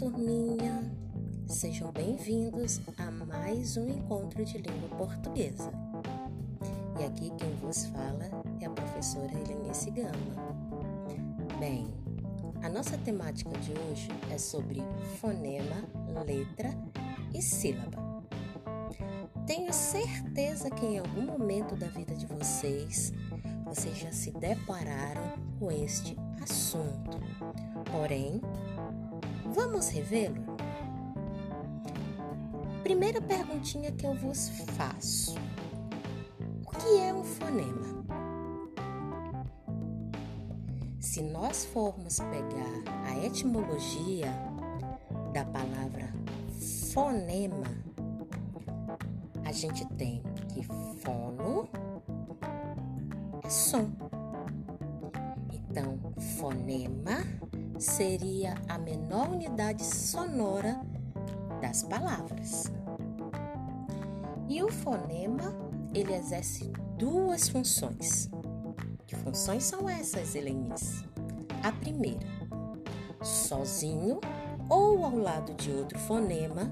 turminha! Sejam bem-vindos a mais um encontro de língua portuguesa. E aqui quem vos fala é a professora Helenice Gama. Bem, a nossa temática de hoje é sobre fonema, letra e sílaba. Tenho certeza que em algum momento da vida de vocês, vocês já se depararam com este assunto. Porém, vamos revê-lo? Primeira perguntinha que eu vos faço: O que é um fonema? Se nós formos pegar a etimologia da palavra fonema, a gente tem que fono é som. Então, fonema seria a menor unidade sonora das palavras. E o fonema, ele exerce duas funções. Que funções são essas, Helenice? A primeira, sozinho ou ao lado de outro fonema,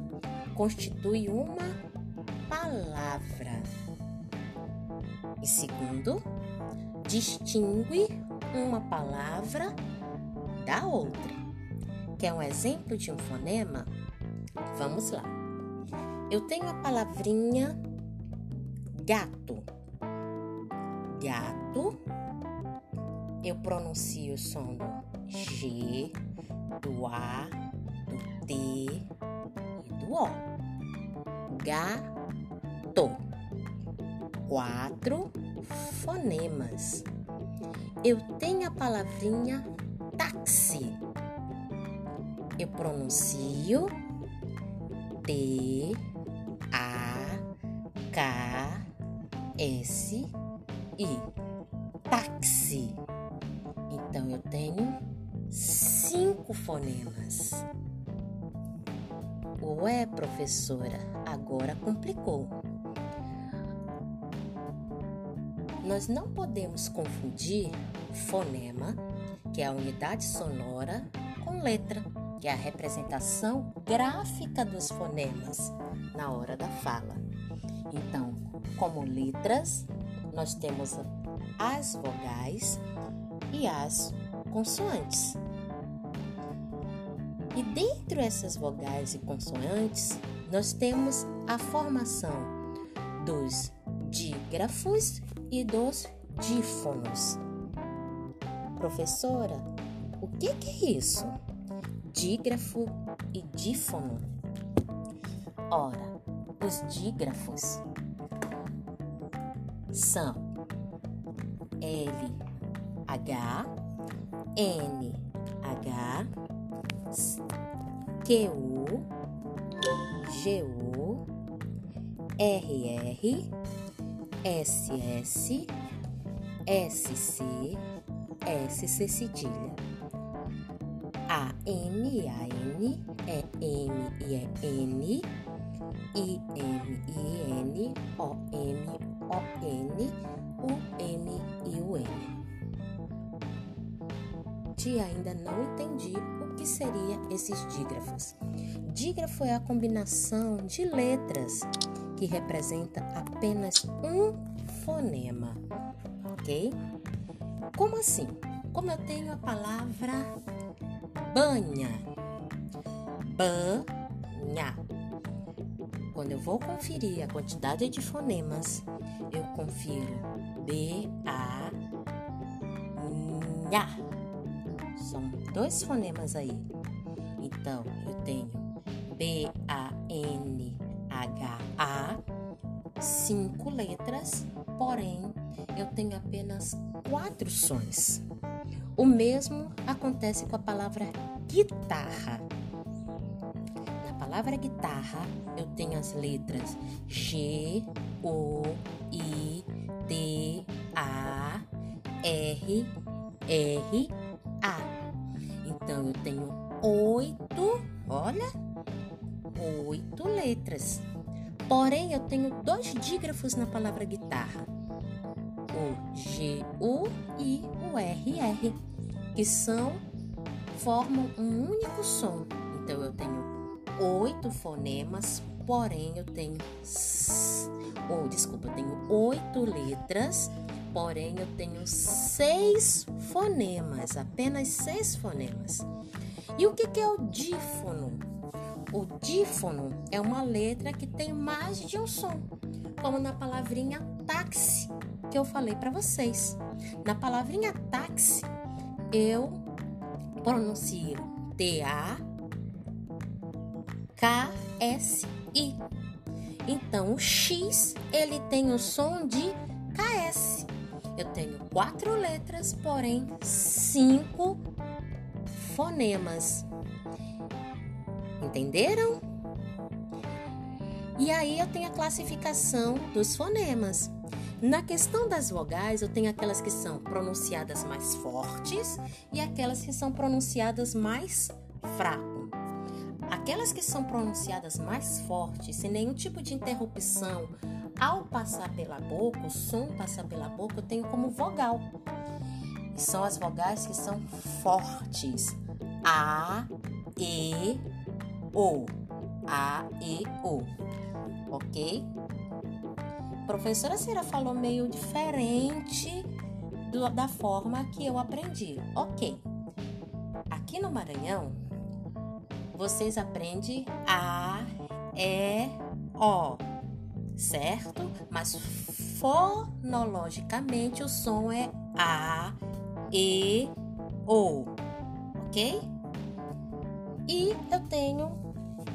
constitui uma palavra. E segundo, distingue uma palavra da outra. Quer um exemplo de um fonema? Vamos lá. Eu tenho a palavrinha gato. Gato. Eu pronuncio o som do G, do A, do T e do O. Gato. Quatro fonemas. Eu tenho a palavrinha. Eu pronuncio T A K S I. Táxi. Então eu tenho cinco fonemas. Ué, professora, agora complicou. Nós não podemos confundir fonema, que é a unidade sonora, com letra, que é a representação gráfica dos fonemas na hora da fala. Então, como letras, nós temos as vogais e as consoantes. E dentro essas vogais e consoantes, nós temos a formação dos dígrafos e dos dífonos. Professora, o que, que é isso? Dígrafo e dífono? Ora, os dígrafos são L, H, N, H, Q, U, G, U, R, R, SS, SC, SC cedilha. A M A N é M e é N, I M I N, O M O N, U M e U N. Tia ainda não entendi o que seria esses dígrafos. Dígrafo é a combinação de letras que representa apenas um fonema, ok? Como assim? Como eu tenho a palavra banha, banha. Quando eu vou conferir a quantidade de fonemas, eu confiro B, A, nha. São dois fonemas aí. Então, eu tenho B, A, N, H-A, cinco letras, porém eu tenho apenas quatro sons. O mesmo acontece com a palavra guitarra. Na palavra guitarra, eu tenho as letras G, O, I, T, A, R, R, A. Então eu tenho oito, olha, oito letras. Porém, eu tenho dois dígrafos na palavra guitarra: o G, U e o R, R, que são formam um único som. Então eu tenho oito fonemas, porém eu tenho. Ou, oh, desculpa, eu tenho oito letras, porém eu tenho seis fonemas, apenas seis fonemas. E o que é o dífono? O dífono é uma letra que tem mais de um som, como na palavrinha táxi que eu falei para vocês. Na palavrinha táxi, eu pronuncio T-A-K-S-I. Então, o X ele tem o som de KS. Eu tenho quatro letras, porém cinco fonemas. Entenderam? E aí eu tenho a classificação dos fonemas. Na questão das vogais, eu tenho aquelas que são pronunciadas mais fortes e aquelas que são pronunciadas mais fraco. Aquelas que são pronunciadas mais fortes, sem nenhum tipo de interrupção, ao passar pela boca, o som passar pela boca, eu tenho como vogal. E são as vogais que são fortes. A, E, O. A, E, O. Ok? Professora Cira falou meio diferente do, da forma que eu aprendi. Ok. Aqui no Maranhão, vocês aprendem A, E, O, certo? Mas fonologicamente o som é A, E, O, ok? E eu tenho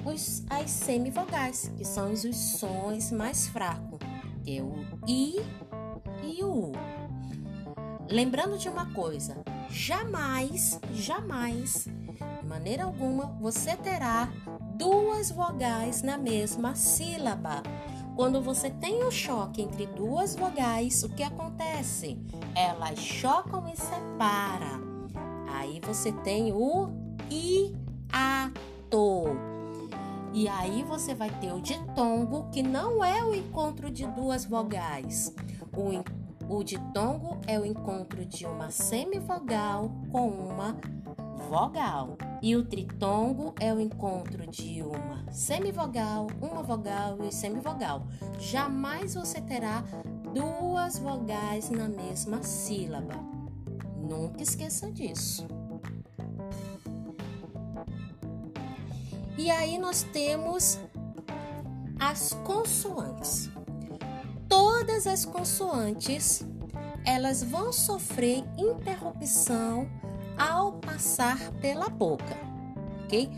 os, as semivogais, que são os sons mais fracos é o I e o U. Lembrando de uma coisa, jamais, jamais, de maneira alguma, você terá duas vogais na mesma sílaba. Quando você tem um choque entre duas vogais, o que acontece? Elas chocam e separam. Aí você tem o hiato. E aí você vai ter o ditongo, que não é o encontro de duas vogais. O, o ditongo é o encontro de uma semivogal com uma vogal. E o tritongo é o encontro de uma semivogal, uma vogal e semivogal. Jamais você terá duas vogais na mesma sílaba. Nunca esqueça disso. E aí nós temos as consoantes. Todas as consoantes, elas vão sofrer interrupção ao passar pela boca, ok?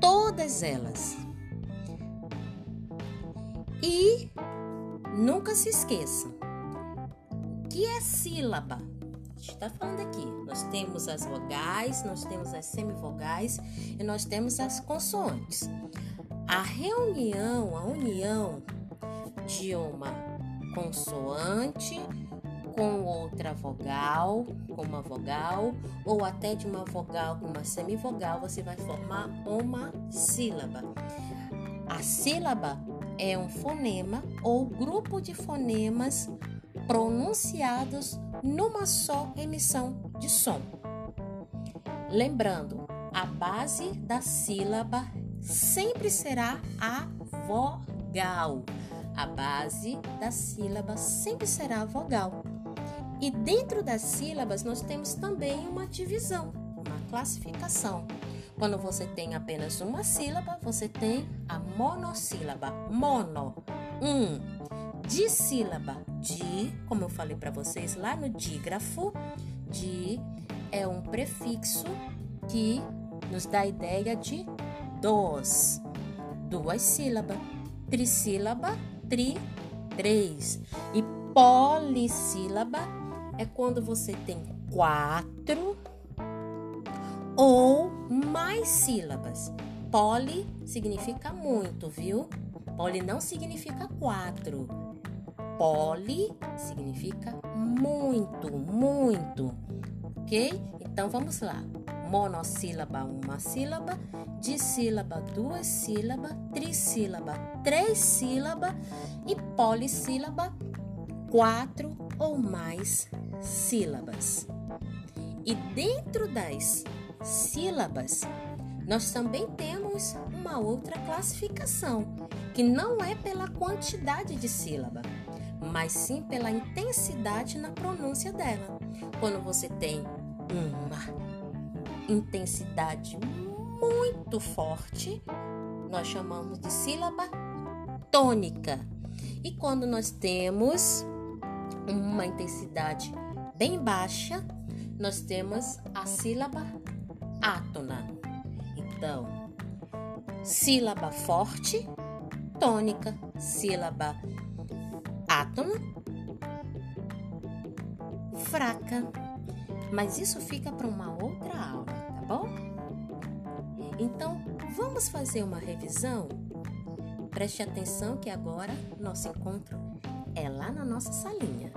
Todas elas. E nunca se esqueça, que é sílaba? Está falando aqui. Nós temos as vogais, nós temos as semivogais e nós temos as consoantes. A reunião, a união de uma consoante com outra vogal, com uma vogal, ou até de uma vogal com uma semivogal, você vai formar uma sílaba. A sílaba é um fonema ou grupo de fonemas pronunciados numa só emissão de som. Lembrando, a base da sílaba sempre será a vogal. A base da sílaba sempre será a vogal. E dentro das sílabas nós temos também uma divisão, uma classificação. Quando você tem apenas uma sílaba, você tem a monossílaba. Mono, um. Dissílaba, de, como eu falei para vocês lá no dígrafo, de é um prefixo que nos dá a ideia de dos, duas sílabas, trissílaba, tri, três. E polissílaba é quando você tem quatro ou mais sílabas. Poli significa muito, viu? Poli não significa quatro. Poli significa muito, muito, ok? Então vamos lá. Monossílaba, uma sílaba, dissílaba, duas sílabas, trissílaba, três sílabas e polissílaba, quatro ou mais sílabas. E dentro das sílabas, nós também temos uma outra classificação, que não é pela quantidade de sílaba, mas sim pela intensidade na pronúncia dela. Quando você tem uma intensidade muito forte, nós chamamos de sílaba tônica. E quando nós temos uma intensidade bem baixa, nós temos a sílaba átona. Então, sílaba forte, tônica, sílaba átona, fraca. Mas isso fica para uma outra aula, tá bom? Então, vamos fazer uma revisão? Preste atenção que agora nosso encontro é lá na nossa salinha.